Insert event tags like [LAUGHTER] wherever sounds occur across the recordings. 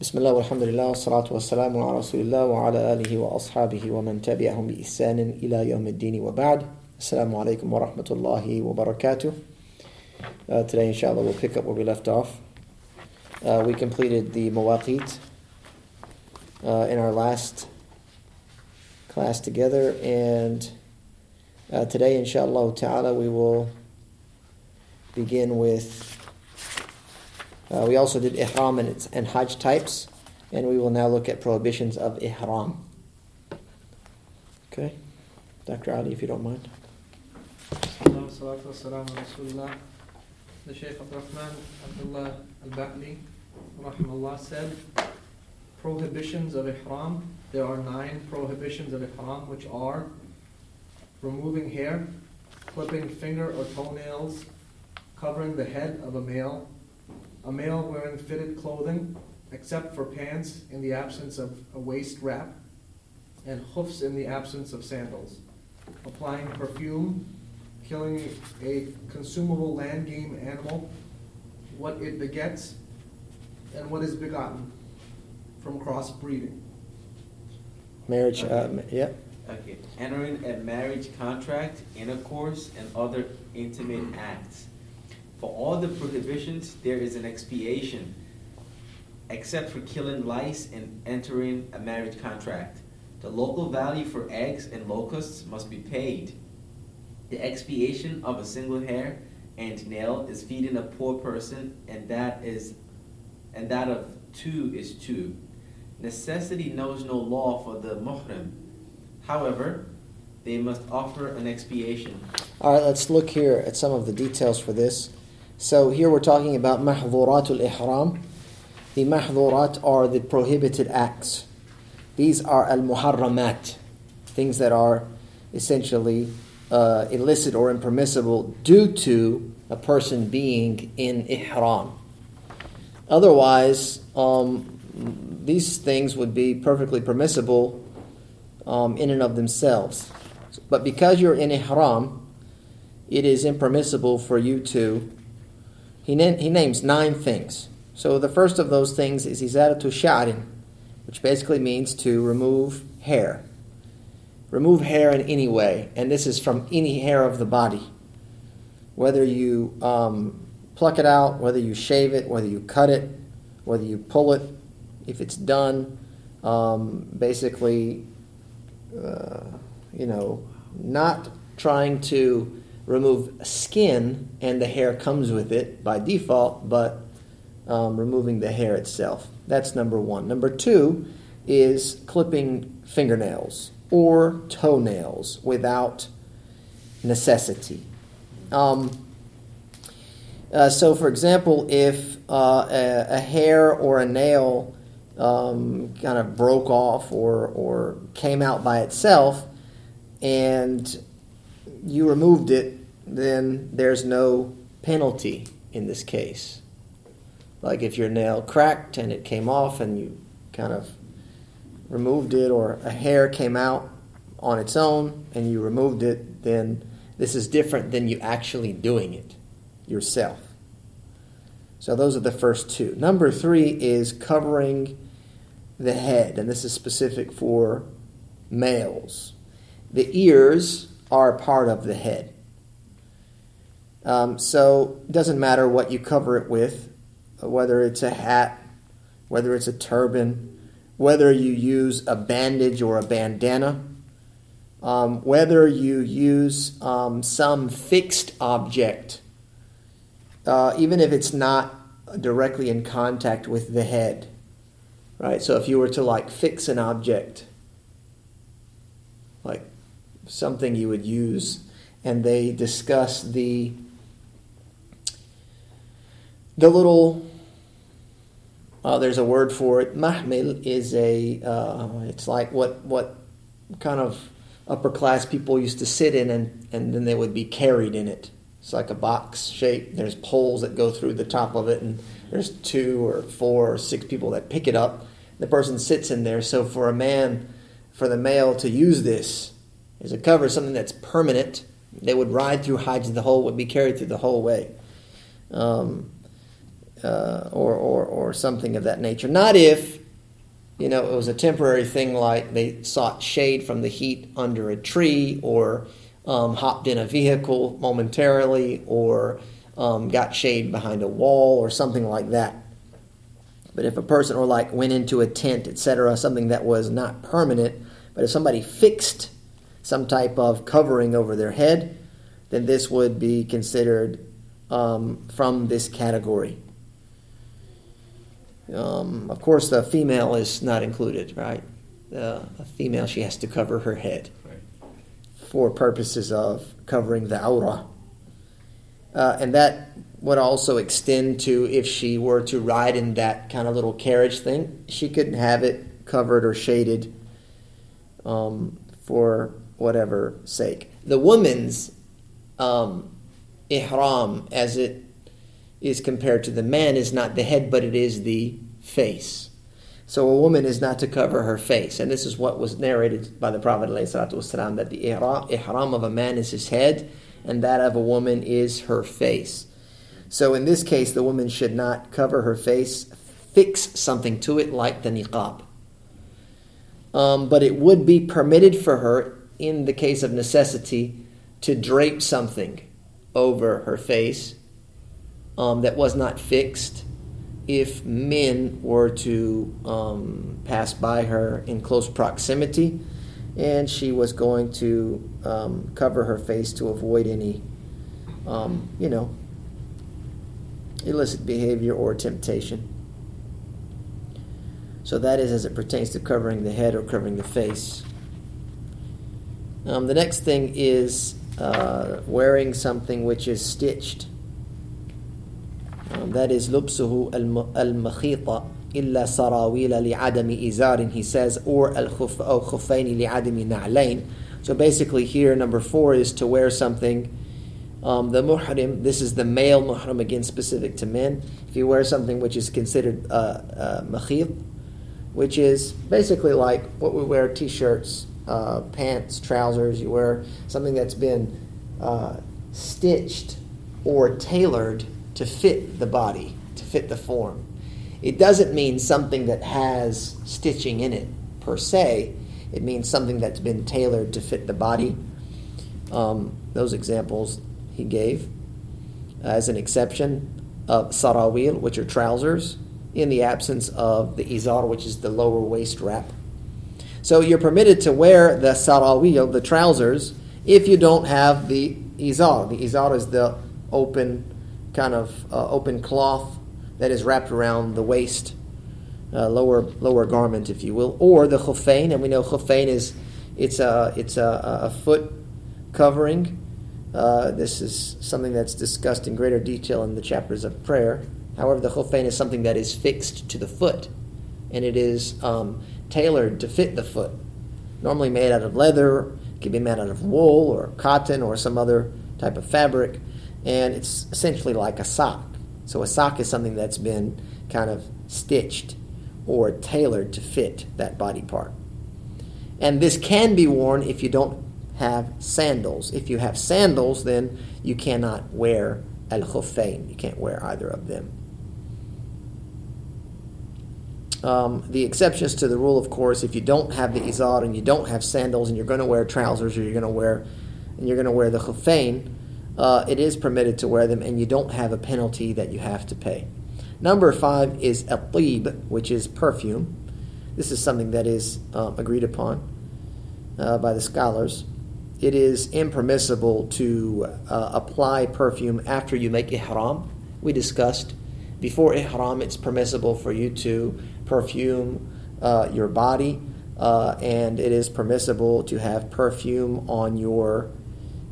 Bismillah, الله والحمد لله والصلاة والسلام wa ala الله wa آله wa ومن tabi'ahum بإحسان إلى يوم الدين wa السلام عليكم ورحمة الله وبركاته. barakatuh. Uh, today, inshallah, we'll pick up where we left off. Uh, we completed the mawaqit uh, in our last class together, and uh, today, inshallah ta'ala, we will begin with uh, we also did ihram and, its, and hajj types, and we will now look at prohibitions of ihram. Okay, Dr. Ali, if you don't mind. The Shaykh Abdurrahman Abdullah al-Ba'li rahimahullah said, prohibitions of ihram, there are nine prohibitions of ihram, which are removing hair, clipping finger or toenails, covering the head of a male, a male wearing fitted clothing, except for pants in the absence of a waist wrap, and khuffs in the absence of sandals. Applying perfume, killing a consumable land game animal, what it begets, and what is begotten from crossbreeding. Marriage, uh, yeah. Okay. Entering a marriage contract, intercourse, and other intimate acts. For all the prohibitions, there is an expiation, except for killing lice and entering a marriage contract. The local value for eggs and locusts must be paid. The expiation of a single hair and nail is feeding a poor person, and that is, and that of two is two. Necessity knows no law for the muhrim. However, they must offer an expiation. All right, let's look here at some of the details for this. So here we're talking about mahdhuratul ihram. The mahdhurat are the prohibited acts. These are al muharramat, things that are essentially uh, illicit or impermissible due to a person being in ihram. Otherwise, um, these things would be perfectly permissible um, in and of themselves. But because you're in ihram, it is impermissible for you to he, na- he names nine things. So the first of those things is izaratu sha'rin, which basically means to remove hair. Remove hair in any way, and this is from any hair of the body. Whether you um, pluck it out, whether you shave it, whether you cut it, whether you pull it, if it's done, um, basically, uh, you know, not trying to remove skin and the hair comes with it by default, but um, removing the hair itself. That's number one. Number two is clipping fingernails or toenails without necessity. Um, uh, so, for example, if uh, a, a, hair or a nail um, kind of broke off or, or came out by itself and you removed it then there's no penalty in this case. Like if your nail cracked and it came off and you kind of removed it, or a hair came out on its own and you removed it, then this is different than you actually doing it yourself. So those are the first two. Number three is covering the head, and this is specific for males. The ears are part of the head. Um, so it doesn't matter what you cover it with, whether it's a hat, whether it's a turban, whether you use a bandage or a bandana, um, whether you use um, some fixed object, uh, even if it's not directly in contact with the head. Right? So if you were to like fix an object, like something you would use, and they discuss the the little uh, there's a word for it. Mahmil is a uh, it's like what what kind of upper class people used to sit in and, and then they would be carried in it. It's like a box shape. There's poles that go through the top of it and there's two or four or six people that pick it up. The person sits in there. So for a man, for the male to use this as a cover, something that's permanent, they would ride through Hajj the whole would be carried through the whole way. Um, uh, or, or, or something of that nature. Not if, you know, it was a temporary thing like they sought shade from the heat under a tree or um, hopped in a vehicle momentarily or um, got shade behind a wall or something like that. But if a person or like went into a tent, etc., something that was not permanent, but if somebody fixed some type of covering over their head, then this would be considered um, from this category. Um, of course, the female is not included, right? Uh, a female, she has to cover her head for purposes of covering the aura. Uh, and that would also extend to if she were to ride in that kind of little carriage thing, she couldn't have it covered or shaded um, for whatever sake. The woman's um, ihram, as it is compared to the man, is not the head, but it is the face. So a woman is not to cover her face. And this is what was narrated by the Prophet ﷺ, that the ihram of a man is his head, and that of a woman is her face. So in this case, the woman should not cover her face, fix something to it like the niqab. Um, but it would be permitted for her, in the case of necessity, to drape something over her face um, that was not fixed if men were to um, pass by her in close proximity and she was going to um, cover her face to avoid any, um, you know, illicit behavior or temptation. So that is as it pertains to covering the head or covering the face. Um, the next thing is uh, wearing something which is stitched that is لبسه al-makhita illa لعدم إزار. he says, or أو خفين لعدم نعلين. So basically here, number four is to wear something, um, the muhrim, this is the male muhrim, again specific to men. If you wear something which is considered uh, uh which is basically like what we wear t-shirts, uh, pants, trousers, you wear something that's been uh, stitched or tailored to fit the body, to fit the form. It doesn't mean something that has stitching in it per se. It means something that's been tailored to fit the body. Um, those examples he gave as an exception of sarawil, which are trousers, in the absence of the izar, which is the lower waist wrap. So you're permitted to wear the sarawil, the trousers, if you don't have the izar. The izar is the open kind of uh, open cloth that is wrapped around the waist, uh, lower lower garment, if you will, or the khuffain, and we know khuffain is it's a it's a, a foot covering. Uh, this is something that's discussed in greater detail in the chapters of prayer. However, the khuffain is something that is fixed to the foot, and it is um, tailored to fit the foot. Normally made out of leather, it can be made out of wool or cotton or some other type of fabric and it's essentially like a sock. So a sock is something that's been kind of stitched or tailored to fit that body part. And this can be worn if you don't have sandals. If you have sandals, then you cannot wear al khuffain. You can't wear either of them. Um, the exceptions to the rule, of course, if you don't have the izar and you don't have sandals and you're going to wear trousers or you're going to wear and you're going to wear the khuffain, uh, it is permitted to wear them, and you don't have a penalty that you have to pay. Number five is atib, which is perfume. This is something that is um, agreed upon uh, by the scholars. It is impermissible to uh, apply perfume after you make ihram. We discussed before ihram, it's permissible for you to perfume uh, your body, uh, and it is permissible to have perfume on your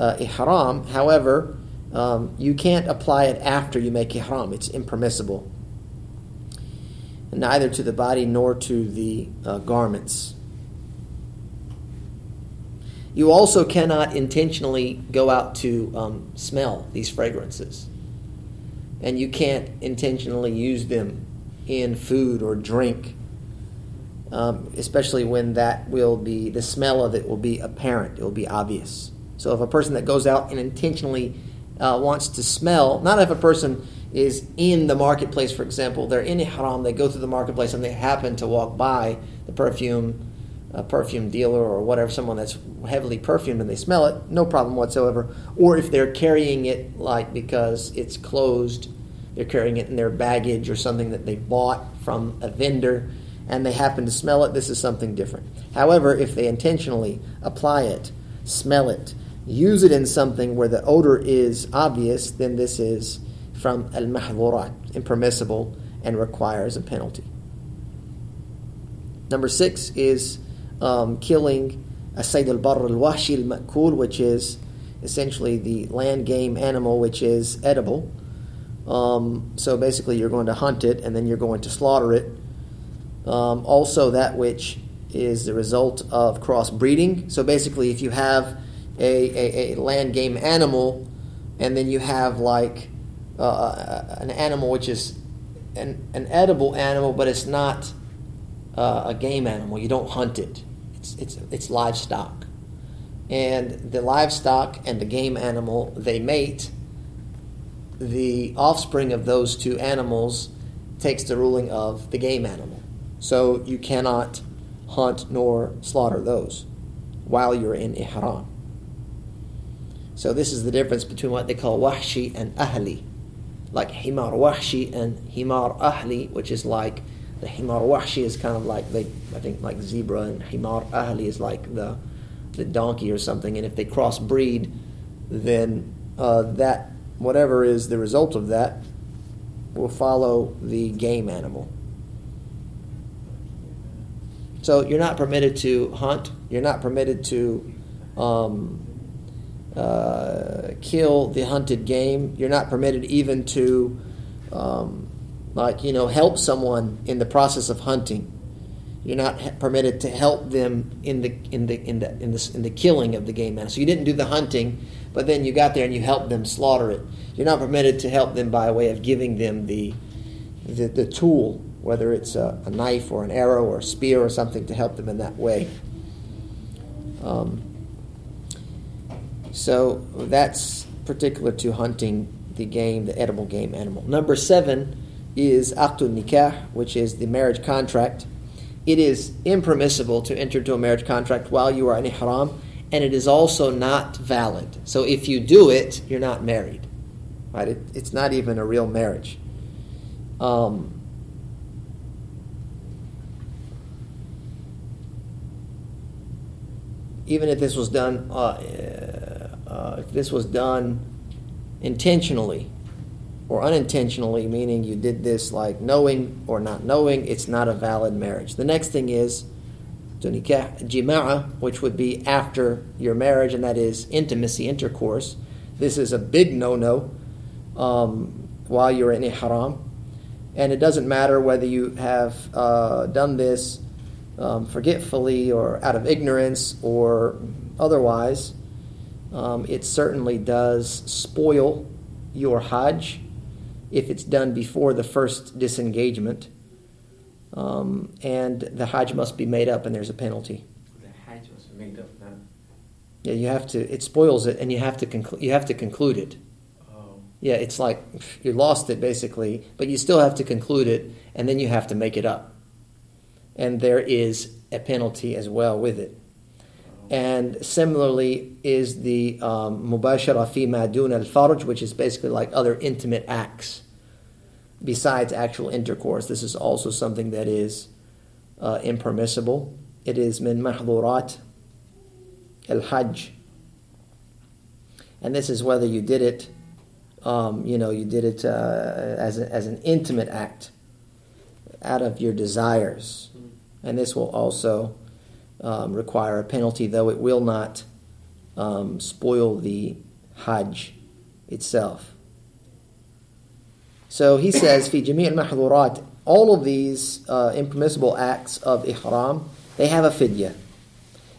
uh, ihram. However, um, you can't apply it after you make ihram. It's impermissible. Neither to the body nor to the uh, garments. You also cannot intentionally go out to um, smell these fragrances. And you can't intentionally use them in food or drink, um, especially when that will be, the smell of it will be apparent, it will be obvious. So if a person that goes out and intentionally uh, wants to smell, not if a person is in the marketplace, for example, they're in ihram, they go through the marketplace and they happen to walk by the perfume, a perfume dealer or whatever, someone that's heavily perfumed and they smell it, no problem whatsoever. Or if they're carrying it like because it's closed, they're carrying it in their baggage or something that they bought from a vendor and they happen to smell it, this is something different. However, if they intentionally apply it, smell it, use it in something where the odor is obvious, then this is from al mahdhurat, impermissible, and requires a penalty. Number six is um, killing a sayd al barr al wahshi al ma'kul, which is essentially the land game animal which is edible. Um, so basically, you're going to hunt it and then you're going to slaughter it. Um, also, that which is the result of crossbreeding. So basically, if you have a, a, a land game animal and then you have like uh, uh, an animal which is an, an edible animal, but it's not uh, a game animal, you don't hunt it. It's, it's, it's livestock. And the livestock and the game animal, they mate. The offspring of those two animals takes the ruling of the game animal. So you cannot hunt nor slaughter those while you're in ihram. So this is the difference between what they call wahshi and ahli. Like himar wahshi and himar ahli, which is like the himar wahshi is kind of like they I think like zebra and himar ahli is like the the donkey or something. And if they crossbreed, then uh, that whatever is the result of that will follow the game animal. So you're not permitted to hunt. You're not permitted to um, uh, kill the hunted game. You're not permitted even to, um, like you know, help someone in the process of hunting. You're not permitted to help them in the in the in the in the in the killing of the game animal. So you didn't do the hunting, but then you got there and you helped them slaughter it. You're not permitted to help them by way of giving them the the, the tool whether it's a, a, knife or an arrow or a spear or something to help them in that way. Um, so that's particular to hunting the game, the edible game animal. Number seven is aqdun nikah, which is the marriage contract. It is impermissible to enter into a marriage contract while you are in ihram, and it is also not valid. So if you do it, you're not married. Right? It, it's not even a real marriage. Um, even if this was done, uh, uh, if this was done intentionally or unintentionally, meaning you did this like knowing or not knowing, it's not a valid marriage. The next thing is jima'a, which would be after your marriage, and that is intimacy, intercourse. This is a big no-no um, while you're in ihram, and it doesn't matter whether you have uh, done this um, forgetfully or out of ignorance or otherwise, um, it certainly does spoil your Hajj if it's done before the first disengagement. Um, and the Hajj must be made up, and there's a penalty. The Hajj must be made up now. Yeah, you have to. It spoils it, and you have to conclude. You have to conclude it. Oh. Yeah, it's like you lost it basically, but you still have to conclude it, and then you have to make it up and there is a penalty as well with it. And similarly is the um, mubashara fi madun al farj, which is basically like other intimate acts besides actual intercourse. This is also something that is uh, impermissible. It is min mahdurat al hajj. And this is whether you did it, um, you know, you did it uh, as, a, as an intimate act out of your desires and this will also um, require a penalty, though it will not um, spoil the Hajj itself. So he [COUGHS] says, "Fi jami' al all of these uh, impermissible acts of ihram, they have a fidya,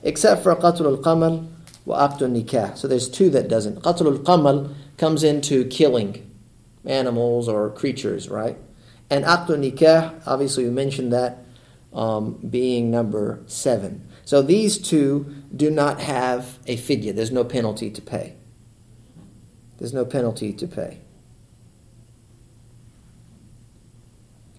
except for qatl al-qamal wa aqd nikah. So there's two that doesn't. Qatl al-qamal comes into killing animals or creatures, right? And aqd nikah, obviously we mentioned that um, being number seven. So these two do not have a fidya. There's no penalty to pay. There's no penalty to pay.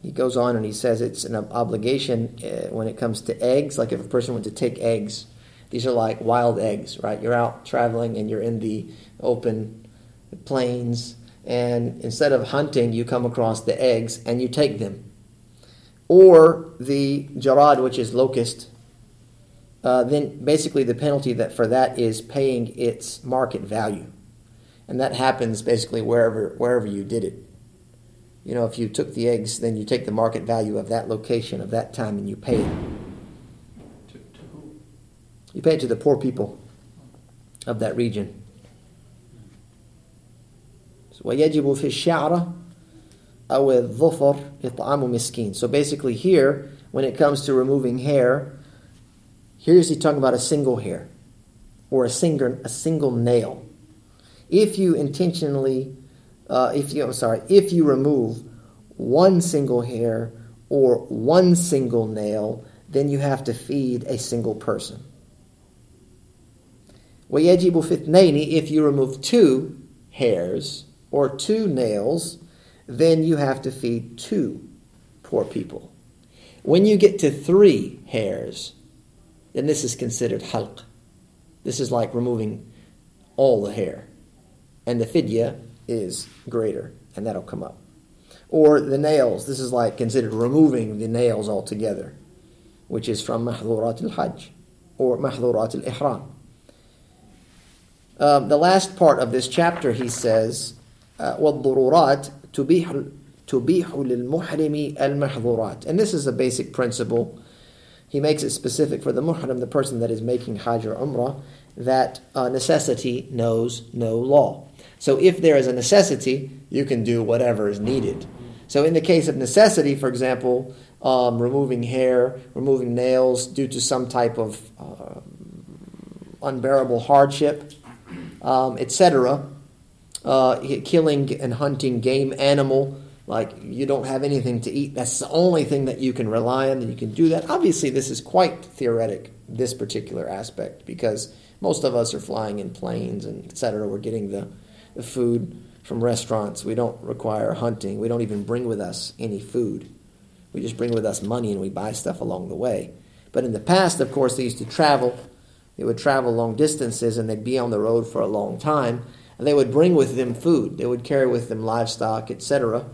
he goes on and he says it's an obligation uh, when it comes to eggs. Like if a person went to take eggs, these are like wild eggs, right? You're out traveling and you're in the open plains, and instead of hunting, you come across the eggs and you take them. Or the jarad, which is locust, uh, then basically the penalty that for that is paying its market value, and that happens basically wherever wherever you did it. You know, if you took the eggs, then you take the market value of that location, of that time, and you pay it. To, to who? You pay it to the poor people of that region. So, ويجب في الشعرة أو الظفر إطعام مسكين. So basically here, when it comes to removing hair, here's he talking about a single hair or a single, a single nail. If you intentionally uh, if you, I'm sorry, if you remove one single hair or one single nail, then you have to feed a single person. ويجب في اثنين if you remove two hairs or two nails, then you have to feed two poor people. When you get to three hairs, then this is considered halq. This is like removing all the hair. And the fidya is greater, and that'll come up. Or the nails, this is like considered removing the nails altogether, which is from mahdurat al-hajj, or mahdurat al-ihram. Um, the last part of this chapter, he says, وَالضُّرُورَاتِ تُبِيحُ تُبِيحُ لِلْمُحْرِمِ الْمَحْظُورَاتِ And this is a basic principle. he makes it specific for the muhrim, the person that is making hajj or umrah, that uh, necessity knows no law. So if there is a necessity, you can do whatever is needed. So in the case of necessity, for example, um, removing hair, removing nails due to some type of uh, unbearable hardship, um, etc., uh, killing and hunting game animal, like you don't have anything to eat, that's the only thing that you can rely on, and you can do that. Obviously, this is quite theoretic, this particular aspect, because most of us are flying in planes and etc. We're getting the the food from restaurants. We don't require hunting. We don't even bring with us any food. We just bring with us money and we buy stuff along the way. But in the past, of course, they used to travel. They would travel long distances and they'd be on the road for a long time. And they would bring with them food. They would carry with them livestock, etc.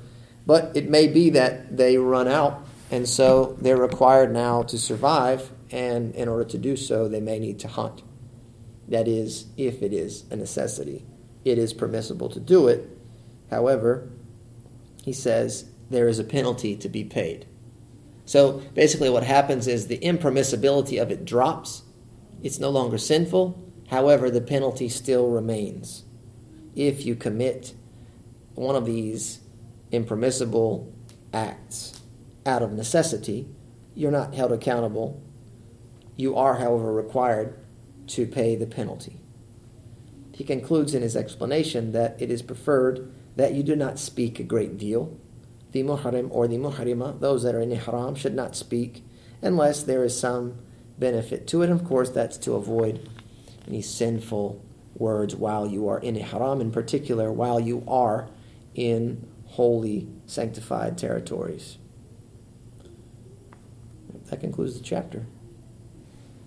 But it may be that they run out, and so they're required now to survive. And in order to do so, they may need to hunt. That is, if it is a necessity it is permissible to do it. However, he says there is a penalty to be paid. So basically, what happens is the impermissibility of it drops. It's no longer sinful. However, the penalty still remains. If you commit one of these impermissible acts out of necessity, you're not held accountable. You are, however, required to pay the penalty. He concludes in his explanation that it is preferred that you do not speak a great deal. The muhrim or the muhrima, those that are in ihram, should not speak unless there is some benefit to it. Of course, that's to avoid any sinful words while you are in ihram, in particular, while you are in holy, sanctified territories. That concludes the chapter.